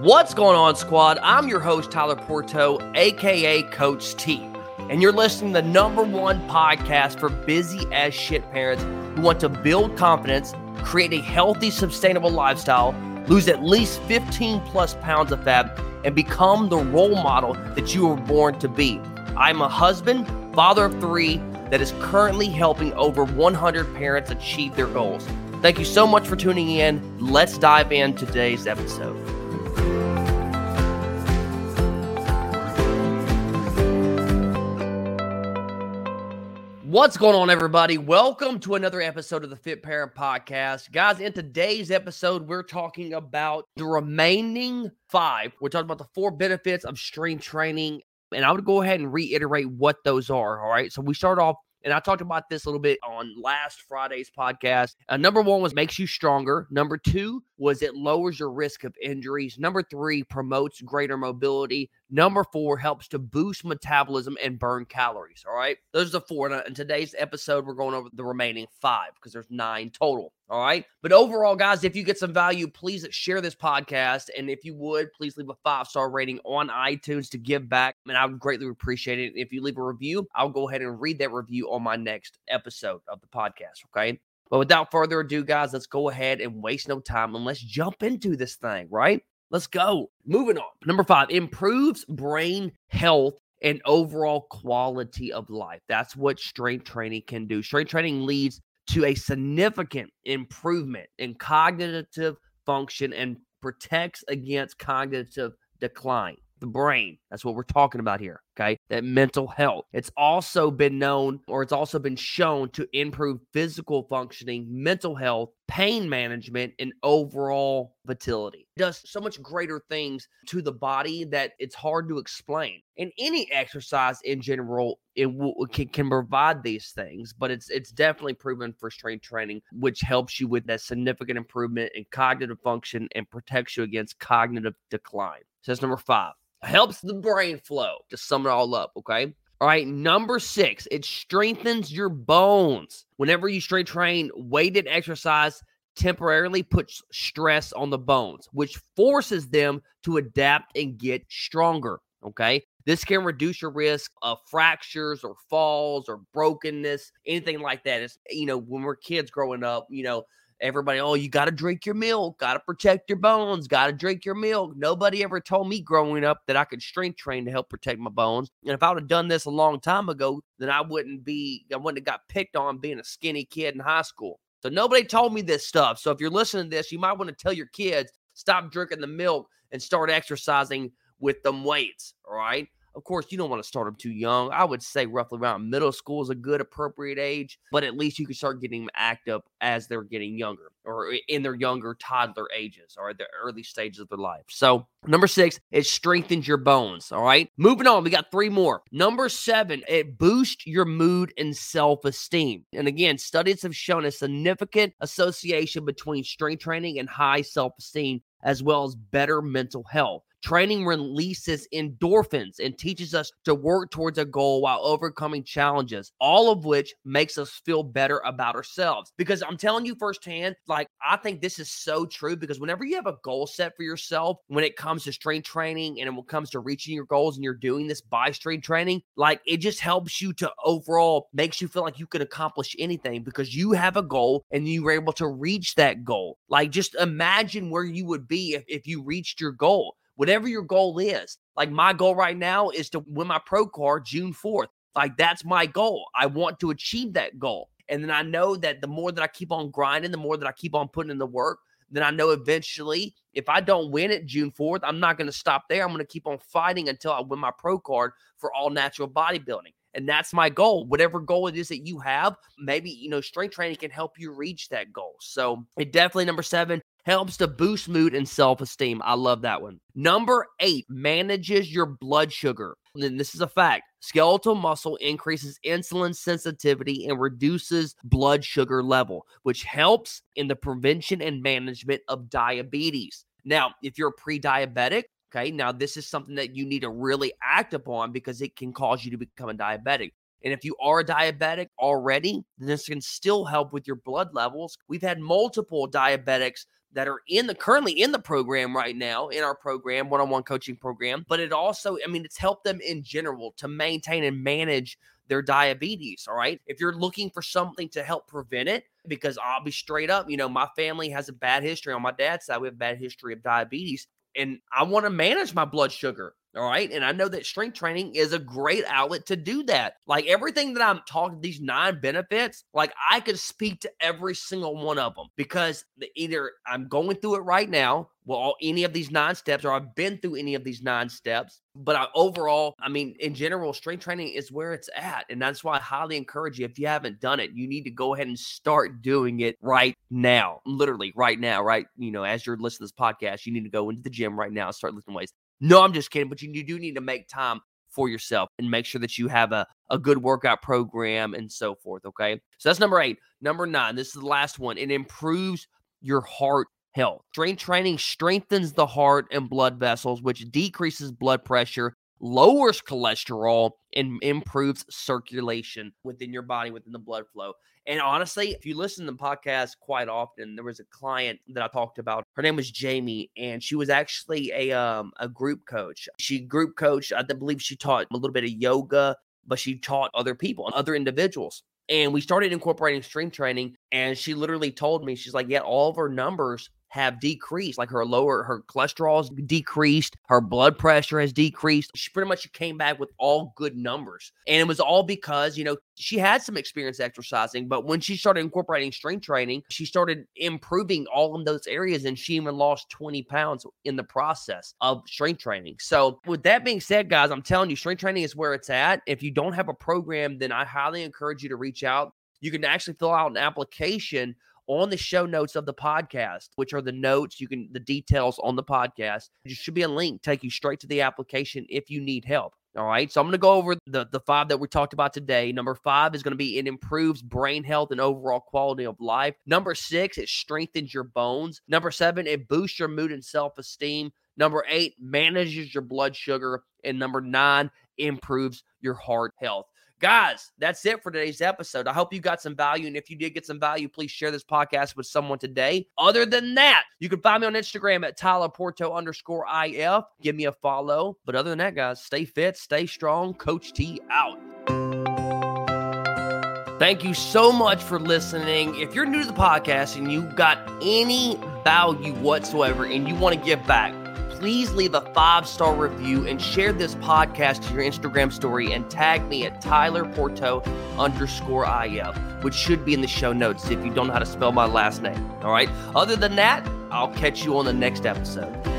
What's going on, squad? I'm your host, Tyler Pourteau, aka Coach T. And you're listening to the number one podcast for busy as shit parents who want to build confidence, create a healthy, sustainable lifestyle, lose at least 15 plus pounds of fat, and become the role model that you were born to be. I'm a husband, father of three, that is currently helping over 100 parents achieve their goals. Thank you so much for tuning in. Let's dive in today's episode. What's going on, everybody? Welcome to another episode of the Fit Parent Podcast. Guys, in today's episode, we're talking about the remaining five. We're talking about the four benefits of strength training. And I would go ahead and reiterate what those are. All right. So we start off and I talked about this a little bit on last Friday's podcast. Uh, number one was makes you stronger. Number two was it lowers your risk of injuries. Number three promotes greater mobility. Number four helps to boost metabolism and burn calories. All right. Those are the four. Uh, in today's episode, we're going over the remaining five because there's nine total. All right. But overall, guys, if you get some value, please share this podcast. And if you would, please leave a five star rating on iTunes to give back. And I would greatly appreciate it. If you leave a review, I'll go ahead and read that review on my next episode of the podcast. Okay. But without further ado, guys, let's go ahead and waste no time and let's jump into this thing, right? Let's go. Moving on. Number five, improves brain health and overall quality of life. That's what strength training can do. Strength training leads to a significant improvement in cognitive function and protects against cognitive decline. The brain. That's what we're talking about here. Okay. That mental health. It's also been known or it's also been shown to improve physical functioning, mental health, pain management, and overall vitality. It does so much greater things to the body that it's hard to explain. And any exercise in general, it can, can provide these things, but it's it's definitely proven for strength training, which helps you with that significant improvement in cognitive function and protects you against cognitive decline. So that's number five helps the brain flow to sum it all up. Okay. All right. Number six, it strengthens your bones. Whenever you strength train, weighted exercise temporarily puts stress on the bones, which forces them to adapt and get stronger. Okay. This can reduce your risk of fractures or falls or brokenness, anything like that. It's, you know, when we're kids growing up, you know, everybody, oh, you got to drink your milk, got to protect your bones, got to drink your milk. Nobody ever told me growing up that I could strength train to help protect my bones. And if I would have done this a long time ago, then I wouldn't be, I wouldn't have got picked on being a skinny kid in high school. So nobody told me this stuff. So if you're listening to this, you might want to tell your kids, stop drinking the milk and start exercising with them weights. All right. Of course, you don't want to start them too young. I would say roughly around middle school is a good appropriate age, but at least you can start getting them active as they're getting younger or in their younger toddler ages or the early stages of their life. So, number six, it strengthens your bones. All right. Moving on, we got three more. Number seven, it boosts your mood and self esteem. And again, studies have shown a significant association between strength training and high self esteem, as well as better mental health. Training releases endorphins and teaches us to work towards a goal while overcoming challenges, all of which makes us feel better about ourselves. Because I'm telling you firsthand, like, I think this is so true because whenever you have a goal set for yourself, when it comes to strength training and when it comes to reaching your goals and you're doing this by strength training, like, it just helps you to overall makes you feel like you can accomplish anything because you have a goal and you were able to reach that goal. Like, just imagine where you would be if, if you reached your goal whatever your goal is. Like my goal right now is to win my pro card June 4th. Like that's my goal. I want to achieve that goal. And then I know that the more that I keep on grinding, the more that I keep on putting in the work, then I know eventually if I don't win it June 4th, I'm not going to stop there. I'm going to keep on fighting until I win my pro card for all natural bodybuilding. And that's my goal. Whatever goal it is that you have, maybe, you know, strength training can help you reach that goal. So it definitely, number seven, helps to boost mood and self esteem. I love that one. Number eight, manages your blood sugar. And this is a fact. Skeletal muscle increases insulin sensitivity and reduces blood sugar level, which helps in the prevention and management of diabetes. Now, if you're pre diabetic, Okay. Now, this is something that you need to really act upon because it can cause you to become a diabetic. And if you are a diabetic already, this can still help with your blood levels. We've had multiple diabetics that are in the currently in the program right now in our program one-on-one coaching program but it also i mean it's helped them in general to maintain and manage their diabetes all right? If you're looking for something to help prevent it because i'll be straight up you know my family has a bad history on my dad's side we have a bad history of diabetes and i want to manage my blood sugar all right. And I know that strength training is a great outlet to do that. Like everything that I'm talking, these nine benefits, like I could speak to every single one of them because either I'm going through it right now, well, any of these nine steps, or I've been through any of these nine steps. But I, overall, I mean, in general, strength training is where it's at. And that's why I highly encourage you, if you haven't done it, you need to go ahead and start doing it right now. Literally right now, right? You know, as you're listening to this podcast, you need to go into the gym right now, start lifting weights. No, I'm just kidding. But you, you do need to make time for yourself and make sure that you have a, a good workout program and so forth. Okay. So that's number eight. Number nine, this is the last one. It improves your heart health. Strength training strengthens the heart and blood vessels, which decreases blood pressure, lowers cholesterol, and improves circulation within your body, within the blood flow. And honestly, if you listen to the podcast quite often, there was a client that I talked about. Her name was Jamie, and she was actually a um a group coach. She group coached. I believe she taught a little bit of yoga, but she taught other people and other individuals. And we started incorporating strength training. And she literally told me, she's like, yeah, all of her numbers have decreased. Like her lower, her cholesterol has decreased, her blood pressure has decreased. She pretty much came back with all good numbers. And it was all because, you know, she had some experience exercising, but when she started incorporating strength training, she started improving all in those areas and she even lost 20 pounds in the process of strength training. So, with that being said, guys, I'm telling you, strength training is where it's at. If you don't have a program, then I highly encourage you to reach out. You can actually fill out an application on the show notes of the podcast, which are the notes, you can the details on the podcast. There should be a link take you straight to the application if you need help. All right. So I'm going to go over the, the five that we talked about today. Number five is going to be it improves brain health and overall quality of life. Number six, it strengthens your bones. Number seven, it boosts your mood and self esteem. Number eight, manages your blood sugar. And number nine, improves your heart health. Guys, that's it for today's episode. I hope you got some value. And if you did get some value, please share this podcast with someone today. Other than that, you can find me on Instagram at Tyler Pourteau underscore IF. Give me a follow. But other than that, guys, stay fit, stay strong. Coach T out. Thank you so much for listening. If you're new to the podcast and you got any value whatsoever and you want to give back, please leave a five star review and share this podcast to your Instagram story and tag me at Tyler Pourteau underscore IF, which should be in the show notes if you don't know how to spell my last name. All right. Other than that, I'll catch you on the next episode.